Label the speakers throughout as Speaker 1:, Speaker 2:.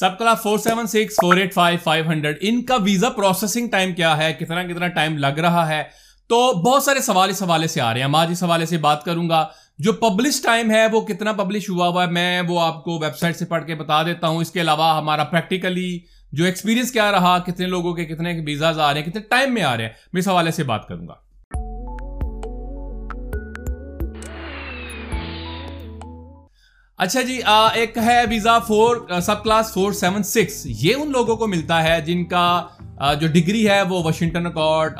Speaker 1: Subclass four seven six four eight five five hundred ان کا visa processing time کیا ہے؟ کتنا کتنا ٹائم لگ رہا ہے؟ تو بہت سارے سوال اس حوالے سے آ رہے ہیں۔ ہم آج جی اس حوالے سے بات کروں گا۔ جو پبلش ٹائم ہے، وہ کتنا پبلش ہوا ہوا ہے؟ میں وہ آپ کو ویب سائٹ سے پڑھ کے بتا دیتا ہوں۔ اس کے علاوہ ہمارا پریکٹیکلی جو ایکسپیرینس کیا رہا، کتنے لوگوں کے کتنے ویزاز آ رہے ہیں، کتنے ٹائم میں آ رہے ہیں؟ میں اس حوالے سے بات کروں گا۔ اچھا جی ایک ہے visa for subclass four, seven, six. یہ ان لوگوں کو ملتا ہے جن کا جو ڈگری ہے وہ واشنگٹن اکارڈ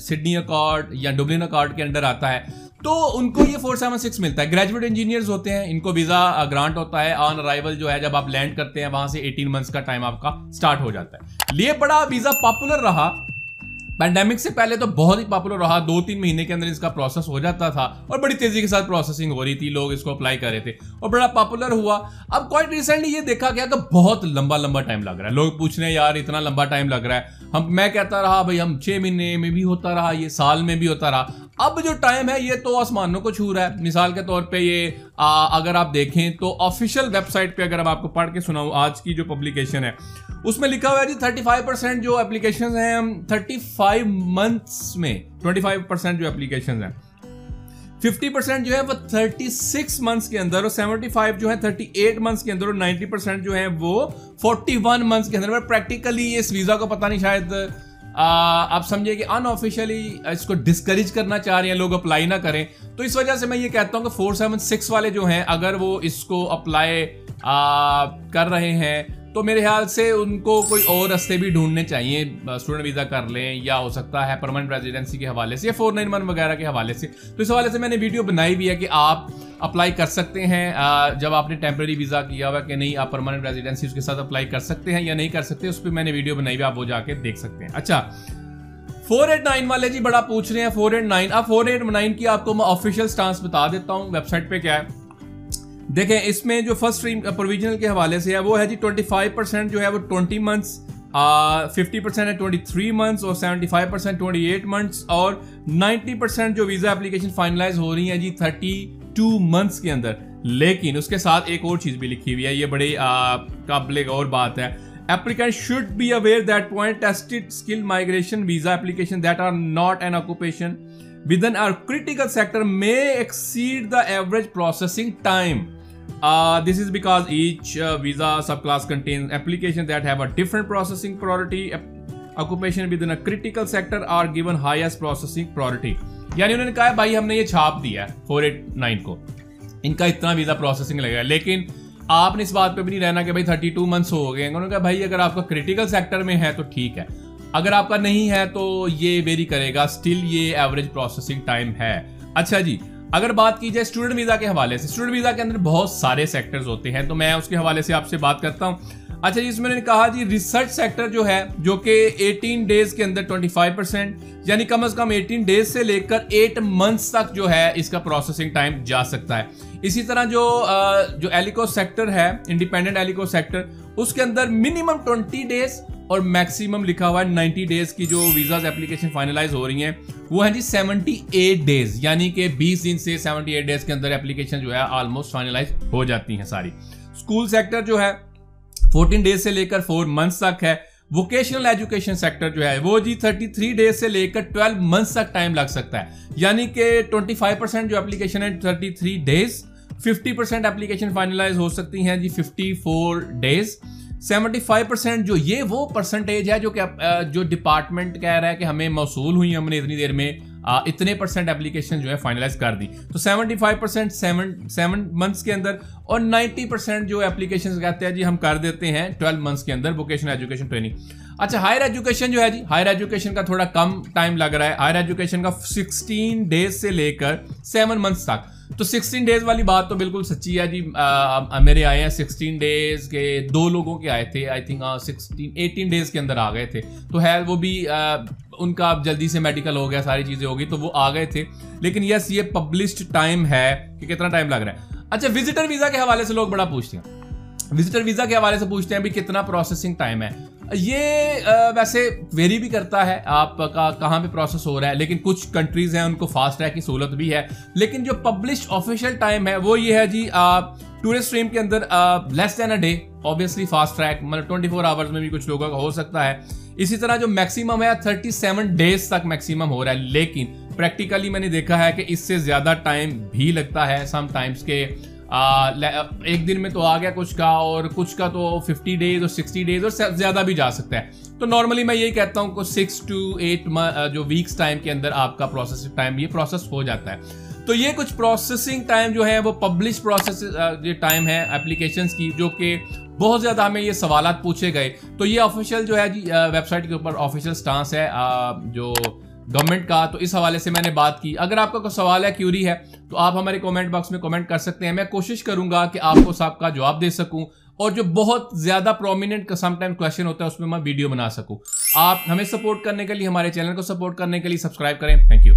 Speaker 1: سڈنی اکارڈ یا ڈبلن اکارڈ کے انڈر آتا ہے۔ تو ان کو یہ فور، سیون، سکس ملتا ہے۔ گریجویٹ انجینئرز ہوتے ہیں، ان کو ویزا گرانٹ ہوتا ہے۔ آن ارائیول جو ہے، جب آپ لینڈ کرتے ہیں، وہاں سے ایٹین منتھس کا ٹائم آپ کا سٹارٹ ہو جاتا ہے۔ لیے بڑا ویزا پاپولر رہا۔ پینڈیمک سے پہلے تو بہت ہی پاپولر رہا، دو تین مہینے کے اندر اس کا پروسیس ہو جاتا تھا اور بڑی تیزی کے ساتھ پروسیسنگ ہو رہی تھی، لوگ اس کو اپلائی کر رہے تھے اور بڑا پاپولر ہوا۔ اب کوائٹ ریسنٹلی یہ دیکھا گیا کہ بہت لمبا لمبا ٹائم لگ رہا ہے۔ لوگ پوچھ رہے ہیں، یار، اتنا لمبا ٹائم لگ رہا ہے۔ ہم، میں کہتا رہا، بھائی، ہم چھ مہینے میں بھی ہوتا رہا، یہ سال میں بھی ہوتا رہا۔ اب جو ٹائم ہے، یہ تو آسمانوں کو چھو رہا ہے۔ مثال کے طور پہ یہ اگر آپ دیکھیں تو آفیشیل ویب سائٹ پہ اگر ہم آپ کو پڑھ کے سناؤں، آج کی جو پبلیکیشن ہے اس میں لکھا ہوا ہے جی تھرٹی فائیو پرسینٹ جو اپلیکیشن ہیں، ہم تھرٹی فائیو منتھس میں ٹوئنٹی فائیو پرسینٹ جو اپلیکیشن ہیں۔ ففٹی پرسینٹ جو ہے وہ تھرٹی سکس منتھس کے اندر اور سیونٹی فائیو جو ہے تھرٹی ایٹ منتھس کے اندر اور نائنٹی پرسینٹ جو ہے وہ فورٹی ون منتھس کے اندر۔ پریکٹیکلی اس ویزا کو پتہ نہیں، شاید آپ سمجھے کہ ان آفیشلی اس کو ڈسکریج کرنا چاہ رہے ہیں، لوگ اپلائی نہ کریں۔ تو اس وجہ سے میں یہ کہتا ہوں کہ فور سیون سکس والے جو ہیں، اگر وہ اس کو اپلائی کر رہے ہیں تو میرے خیال سے ان کو کوئی اور رستے بھی ڈھونڈنے چاہیے اسٹوڈنٹ ویزا کر لیں یا ہو سکتا ہے پرماننٹ ریزیڈنسی کے حوالے سے یا فور نائن ون وغیرہ کے حوالے سے۔ تو اس حوالے سے میں نے ویڈیو بنائی بھی ہے کہ آپ اپلائی کر سکتے ہیں جب آپ نے ٹیمپرری ویزا کیا ہوا کہ نہیں، آپ پرماننٹ ریزیڈنسی اس کے ساتھ اپلائی کر سکتے ہیں یا نہیں کر سکتے، اس پہ میں نے ویڈیو بنائی ہوئی آپ وہ جا کے دیکھ سکتے ہیں۔ اچھا فور ایٹ نائن والے جی بڑا پوچھ رہے ہیں فور ایٹ نائن اب فور ایٹ نائن کی آپ کو میں آفیشیل سٹانس بتا دیتا ہوں ویب سائٹ پہ کیا ہے۔ دیکھیں، اس میں جو فرسٹ پروویژنل کے حوالے سے ہے، وہ ہے جی ٹوئنٹی فائیو پرسینٹ جو ہے، وہ ٹوئنٹی منتھس ففٹی پرسینٹ ہے ٹوئنٹی تھری منتھس اور seventy five percent twenty eight months اور نائنٹی پرسینٹ جو ویزا اپلیکیشن فائنلائز ہو رہی ہیں جی تھرٹی ٹو منتھس کے اندر۔ لیکن اس کے ساتھ ایک اور چیز بھی لکھی ہوئی ہے، یہ بڑی قابل اور بات ہے۔ Applicant should be aware that point tested skill migration visa application that are not an occupation within our critical sector may exceed the average processing time. Uh, this is because each uh, visa subclass contains applications that have a different processing priority. Occupation within a critical sector are given highest processing priority. یعنی انہوں نے کہا ہے بھائی ہم نے یہ چھاپ دیا ہے فور ایٹ نائن کو ان کا اتنا ویزا پروسیسنگ لگے گا لیکن آپ نے اس بات پہ بھی نہیں رہنا کہ بھائی تھرٹی ٹو منتھس ہو گئے انہوں نے کہا بھائی اگر آپ کا کریٹیکل سیکٹر میں ہے تو ٹھیک ہے اگر آپ کا نہیں ہے تو یہ ویری کرے گا اسٹل یہ ایوریج پروسیسنگ ٹائم ہے اچھا جی اگر بات کی جائے اسٹوڈنٹ ویزا کے حوالے سے اسٹوڈنٹ ویزا کے اندر بہت سارے سیکٹرز ہوتے ہیں، تو میں اس کے حوالے سے آپ سے بات کرتا ہوں۔ اچھا جی اس میں نے کہا جی ریسرچ سیکٹر جو ہے، جو کہ ایٹین ڈیز کے اندر ٹوئنٹی فائیو پرسینٹ یعنی کم از کم ایٹین ڈیز سے لے کر ایٹ منتھس تک جو ہے، اس کا پروسیسنگ ٹائم جا سکتا ہے۔ اسی طرح جو جو ایلیکو سیکٹر ہے انڈیپینڈنٹ ایلیکو سیکٹر اس کے اندر منیمم ٹوئنٹی ڈیز اور میکسیمم لکھا ہوا ہے نائنٹی ڈیز کی جو ویزاز اپلیکیشن فائنلائز ہو رہی ہیں، وہ ہیں جی سیونٹی ایٹ ڈیز یعنی کہ بیس دن سے سیونٹی ایٹ ڈیز کے اندر اپلیکیشن جو ہے آلموسٹ فائنلائز ہو جاتی ہیں ساری۔ اسکول سیکٹر جو ہے فورٹین ڈیز سے لے کر فور منتھس تک ہے۔ ووکیشنل ایجوکیشن سیکٹر جو ہے، وہ جی تھرٹی تھری ڈیز سے لے کر ٹویلو منتھس تک ٹائم لگ سکتا ہے۔ یعنی کہ ٹوئنٹی فائیو پرسینٹ جو اپلیکیشن ہے thirty three days fifty percent application finalise ہو سکتی ہیں جی fifty four days seventy five percent جو یہ وہ پرسنٹیج ہے جو کہ جو ڈپارٹمنٹ کہہ رہا ہے کہ ہمیں موصول ہوئی ہم نے اتنی دیر میں اتنے پرسینٹ اپلیکیشن جو ہے فائنلائز کر دی۔ تو seventy five percent seven seven months کے اندر اور نائنٹی پرسینٹ جو اپلیکیشن کہتے ہیں جی ہم کر دیتے ہیں ٹویلو منتھس کے اندر ووکیشن ایجوکیشن ٹریننگ اچھا ہائر ایجوکیشن جو ہے جی ہائر ایجوکیشن کا تھوڑا کم ٹائم لگ رہا ہے۔ ہائر ایجوکیشن کا سکسٹین ڈیز سے لے کر سیون منتھس تک۔ تو سکسٹین ڈیز والی بات تو بالکل سچی ہے جی میرے آئے ہیں سکسٹین ڈیز کے دو لوگوں کے آئے تھے I think sixteen eighteen days کے اندر آ گئے تھے۔ تو ہے وہ بھی ان کا اب جلدی سے میڈیکل ہو گیا، ساری چیزیں ہو گئی، تو وہ آ گئے تھے۔ لیکن یس یہ پبلشڈ ٹائم ہے کہ کتنا ٹائم لگ رہا ہے۔ اچھا وزٹر ویزا کے حوالے سے لوگ بڑا پوچھتے ہیں۔ وزٹر ویزا کے حوالے سے پوچھتے ہیں بھی کتنا پروسیسنگ ٹائم ہے۔ یہ ویسے ویری بھی کرتا ہے آپ کا کہاں پہ پروسیس ہو رہا ہے، لیکن کچھ کنٹریز ہیں، ان کو فاسٹ ٹریک کی سہولت بھی ہے۔ لیکن جو پبلش آفیشیل ٹائم ہے، وہ یہ ہے جی ٹورسٹ اسٹریم کے اندر less than a day obviously fast track مطلب ٹوئنٹی فور آورس میں بھی کچھ لوگوں کا ہو سکتا ہے۔ اسی طرح جو میکسیمم ہے تھرٹی سیون ڈیز تک میکسیمم ہو رہا ہے۔ لیکن پریکٹیکلی میں نے دیکھا ہے کہ اس سے زیادہ ٹائم بھی لگتا ہے سم ٹائمس کے ایک دن میں تو آ گیا کچھ کا اور کچھ کا تو ففٹی ڈیز اور سکسٹی ڈیز اور زیادہ بھی جا سکتا ہے۔ تو نارملی میں یہی کہتا ہوں کہ سکس ٹو ایٹ جو ویکس ٹائم کے اندر آپ کا پروسیسنگ ٹائم یہ پروسیس ہو جاتا ہے۔ تو یہ کچھ پروسیسنگ ٹائم جو ہے وہ پبلش پروسیس جو ٹائم ہے اپلیکیشنز کی جو کہ بہت زیادہ ہمیں یہ سوالات پوچھے گئے۔ تو یہ آفیشیل جو ہے جی ویب سائٹ کے اوپر آفیشیل سٹانس ہے۔ جو گورنمنٹ کا، تو اس حوالے سے میں نے بات کی۔ اگر آپ کا کوئی سوال ہے کیوری ہے، تو آپ ہمارے کومنٹ باکس میں کومنٹ کر سکتے ہیں۔ میں کوشش کروں گا کہ آپ کو سب کا جواب دے سکوں اور جو بہت زیادہ پرومیننٹ سم ٹائم کوشچن ہوتا ہے، اس میں میں ویڈیو بنا سکوں۔ آپ ہمیں سپورٹ کرنے کے لیے، ہمارے چینل کو سپورٹ کرنے کے لیے سبسکرائب کریں۔ Thank you